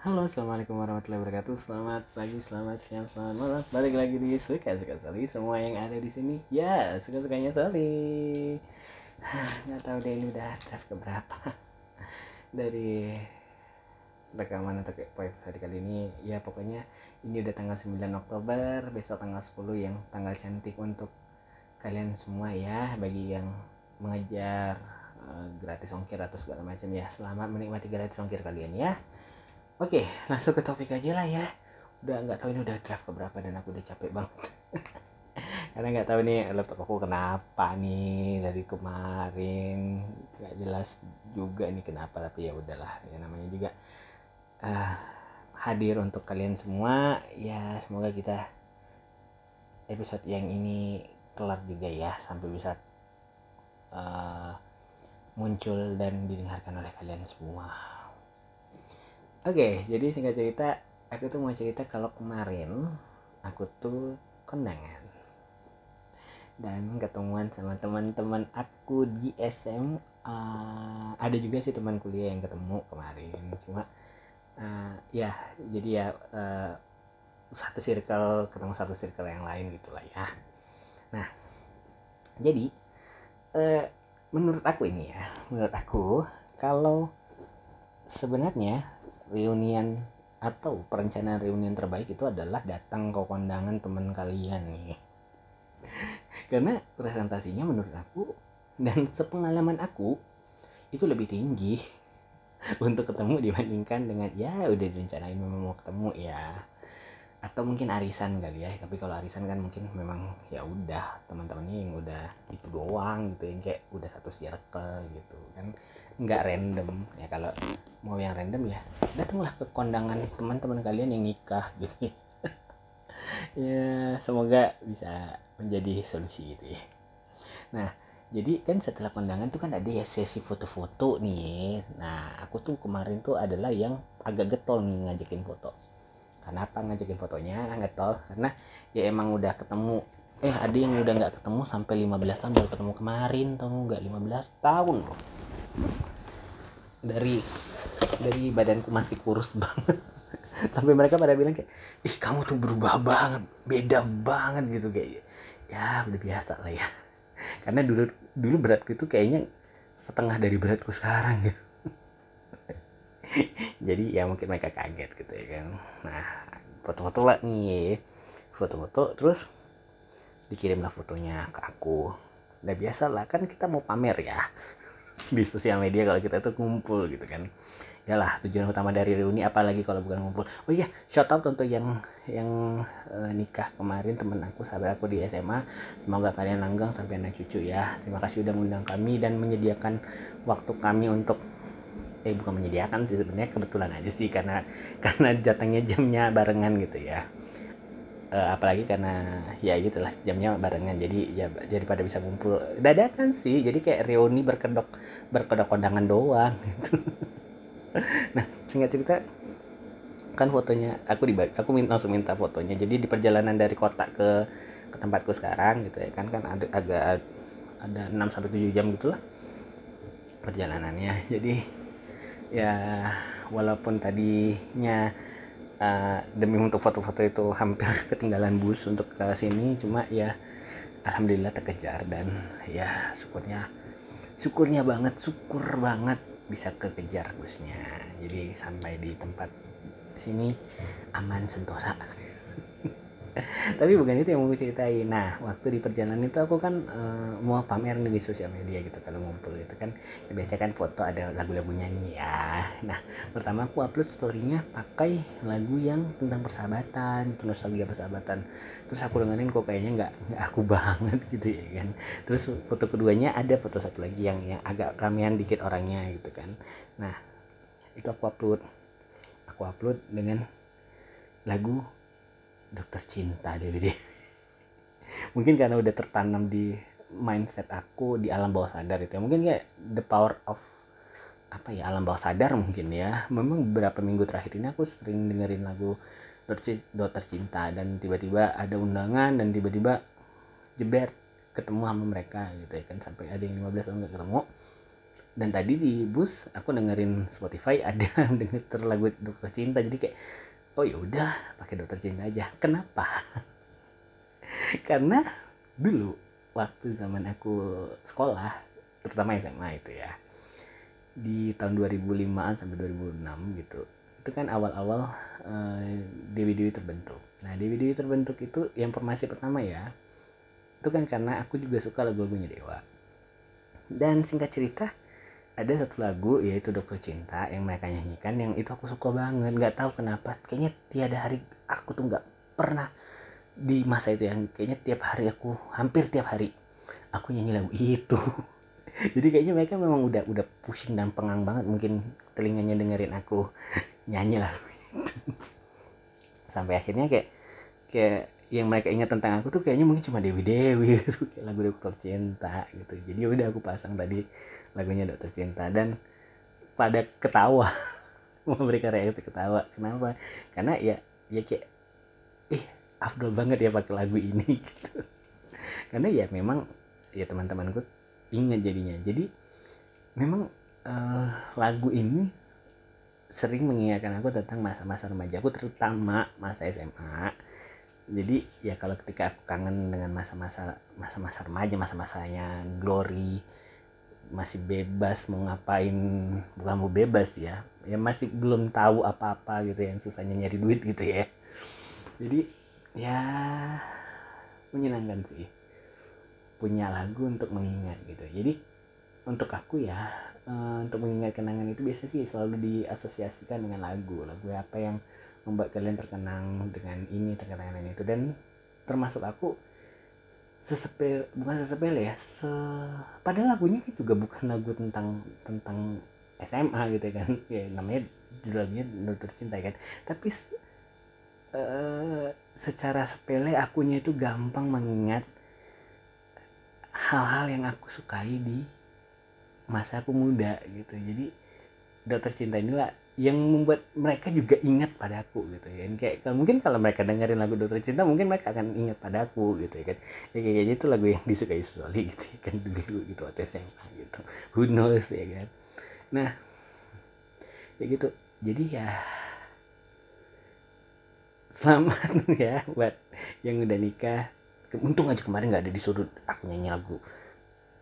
Halo, assalamualaikum warahmatullahi wabarakatuh. Selamat pagi, selamat siang, selamat malam. Balik lagi di suka suka Soli. Semua yang ada di sini, ya suka sukanya Soli. Nggak tahu deh ini udah draft keberapa dari rekaman atau episode kali ini. Ya pokoknya ini udah tanggal 9 Oktober, besok tanggal 10 yang tanggal cantik untuk kalian semua ya. Bagi yang mengejar uh, gratis ongkir atau segala macam ya. Selamat menikmati gratis ongkir kalian ya. Oke, langsung ke topik aja lah ya. Udah nggak tahu ini udah draft keberapa dan aku udah capek banget. Karena nggak tahu nih laptop aku kenapa nih dari kemarin nggak jelas juga nih kenapa tapi ya udahlah ya namanya juga uh, hadir untuk kalian semua ya semoga kita episode yang ini kelar juga ya sampai bisa uh, muncul dan didengarkan oleh kalian semua. Oke, jadi singkat cerita, aku tuh mau cerita kalau kemarin aku tuh kondangan dan ketemuan sama teman-teman aku di SMA. Ada juga sih teman kuliah yang ketemu kemarin, cuma uh, ya jadi ya uh, satu circle ketemu satu circle yang lain gitulah ya. Nah, jadi uh, menurut aku ini ya, menurut aku kalau sebenarnya reunian atau perencanaan reunian terbaik itu adalah datang ke kondangan teman kalian nih. Karena presentasinya menurut aku dan sepengalaman aku itu lebih tinggi untuk ketemu dibandingkan dengan ya udah direncanain memang mau ketemu ya atau mungkin arisan kali ya tapi kalau arisan kan mungkin memang ya udah teman-temannya yang udah itu doang gitu yang kayak udah satu circle gitu. Kan nggak random. Ya kalau mau yang random ya datanglah ke kondangan teman-teman kalian yang nikah gitu ya. Semoga bisa menjadi solusi gitu ya. Nah jadi kan setelah kondangan tuh kan ada ya sesi foto-foto nih. Nah aku tuh kemarin tuh adalah yang agak getol nih ngajakin foto kenapa ngajakin fotonya? Getol karena ya emang udah ketemu. Eh ada yang udah nggak ketemu sampai 15 tahun baru ketemu kemarin tau nggak? 15 tahun dari dari badanku masih kurus banget. Sampai mereka pada bilang kayak ih kamu tuh berubah banget beda banget gitu kayak ya udah biasa lah ya. Karena dulu dulu beratku itu kayaknya setengah dari beratku sekarang gitu jadi ya mungkin mereka kaget gitu ya kan. Nah foto-foto lah nih. Foto-foto terus dikirimlah fotonya ke aku. Udah biasa lah kan kita mau pamer ya. Di sosial media kalau kita tuh ngumpul gitu kan. Ya lah tujuan utama dari reuni apalagi kalau bukan ngumpul. Oh iya shout out untuk yang yang uh, nikah kemarin temen aku sahabat aku di SMA semoga kalian langgang sampai anak cucu ya. Terima kasih udah mengundang kami dan menyediakan waktu kami untuk eh bukan menyediakan sih sebenarnya kebetulan aja sih karena karena datangnya jamnya barengan gitu ya. Uh, apalagi karena ya gitulah jamnya barengan. Jadi ya jadi pada bisa kumpul dadakan sih. Jadi kayak reuni berkedok berkedok kondangan doang gitu. Nah singkat cerita kan fotonya aku di aku minta langsung minta fotonya. Jadi di perjalanan dari kota ke ke tempatku sekarang gitu ya kan kan ada agak ada 6 sampai 7 jam gitulah perjalanannya. Jadi ya walaupun tadinya uh, demi untuk foto-foto itu hampir ketinggalan bus untuk ke sini cuma ya alhamdulillah terkejar dan ya syukurnya syukurnya banget syukur banget bisa kekejar busnya. Jadi sampai di tempat sini aman sentosa tapi bukan itu yang mau ceritain. Nah waktu di perjalanan itu aku kan uh, mau pamer nih di sosial media gitu kalau ngumpul gitu kan. Ya, biasanya kan foto ada lagu-lagu nyanyi ya. Nah pertama aku upload storynya pakai lagu yang tentang persahabatan nostalgia persahabatan. Terus aku dengerin kok kayaknya nggak aku banget gitu ya kan. Terus foto keduanya ada foto satu lagi yang yang agak ramean dikit orangnya gitu kan. Nah itu aku upload. Aku upload dengan lagu dokter cinta DVD mungkin karena udah tertanam di mindset aku di alam bawah sadar itu ya. mungkin kayak the power of apa ya alam bawah sadar mungkin ya. Memang beberapa minggu terakhir ini aku sering dengerin lagu dokter cinta dan tiba-tiba ada undangan dan tiba-tiba jeber ketemu sama mereka gitu ya kan. Sampai ada yang 15 tahun gak ketemu. Dan tadi di bus aku dengerin Spotify ada denger lagu dokter cinta. Jadi kayak oh ya udah pakai dokter cinta aja. Kenapa? Karena dulu waktu zaman aku sekolah terutama SMA itu ya di tahun 2005an sampai 2006 gitu itu kan awal-awal uh, Dewi Dewi terbentuk. Nah Dewi Dewi terbentuk itu yang formasi pertama ya itu kan karena aku juga suka lagu-lagunya Dewa. Dan singkat cerita ada satu lagu yaitu Dokter Cinta yang mereka nyanyikan yang itu aku suka banget. Nggak tahu kenapa kayaknya tiada hari aku tuh nggak pernah di masa itu yang kayaknya tiap hari aku hampir tiap hari aku nyanyi lagu itu. Jadi kayaknya mereka memang udah udah pusing dan pengang banget. Mungkin telinganya dengerin aku nyanyi lagu itu. Sampai akhirnya kayak kayak yang mereka ingat tentang aku tuh kayaknya mungkin cuma Dewi Dewi gitu. Lagu Dokter Cinta gitu. Jadi udah aku pasang tadi lagunya Dokter Cinta. Dan pada ketawa memberikan reaksi ketawa. Kenapa? Karena ya ya kayak ih afdol banget ya pakai lagu ini. Gitu. Karena ya memang ya teman-temanku ingat jadinya. Jadi memang uh, lagu ini sering mengingatkan aku tentang masa-masa remaja aku terutama masa SMA jadi ya kalau ketika aku kangen dengan masa-masa masa-masa remaja masa-masanya glory masih bebas mau ngapain bukan mau bebas ya. Ya masih belum tahu apa-apa gitu yang susahnya nyari duit gitu ya. Jadi ya menyenangkan sih. Punya lagu untuk mengingat gitu. Jadi untuk aku ya uh, untuk mengingat kenangan itu biasa sih selalu diasosiasikan dengan lagu. Lagu apa yang membuat kalian terkenang dengan ini terkenang dengan itu. Dan termasuk aku sesepel bukan sesepel ya se padahal lagunya juga bukan lagu tentang tentang SMA gitu kan. Ya namanya judulnya Dokter Cinta kan. Tapi uh, secara sepele akunya itu gampang mengingat hal-hal yang aku sukai di masa aku muda gitu. Jadi dokter cinta inilah yang membuat mereka juga ingat pada aku gitu ya. Kayak mungkin kalau mereka dengerin lagu dokter cinta mungkin mereka akan ingat pada aku gitu ya kan. Ya, kayak gitu lagu yang disukai Suli gitu ya kan dulu gitu waktu SMA gitu. Who knows ya kan. Nah ya gitu. Jadi ya selamat ya buat yang udah nikah. Untung aja kemarin nggak ada disuruh aku nyanyi lagu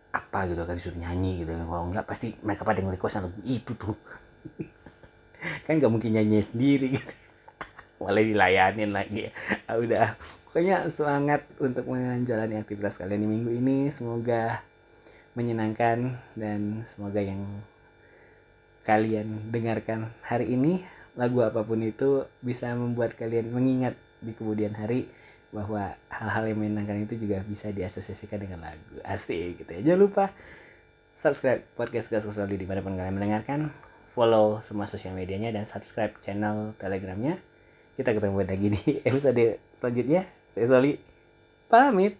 apa gitu kan disuruh nyanyi gitu kalau nggak pasti mereka pada nge-request lagu itu tuh kan nggak mungkin nyanyi sendiri gitu. Malah dilayanin lagi. Ah, udah. Pokoknya semangat untuk menjalani aktivitas kalian di minggu ini. Semoga menyenangkan dan semoga yang kalian dengarkan hari ini lagu apa pun itu bisa membuat kalian mengingat di kemudian hari bahwa hal-hal yang menyenangkan itu juga bisa diasosiasikan dengan lagu. Asik gitu ya. Jangan lupa subscribe podcast Gas Kusoli di mana pun kalian mendengarkan follow semua sosial medianya dan subscribe channel telegramnya. Kita ketemu lagi di episode selanjutnya. Saya Soli pamit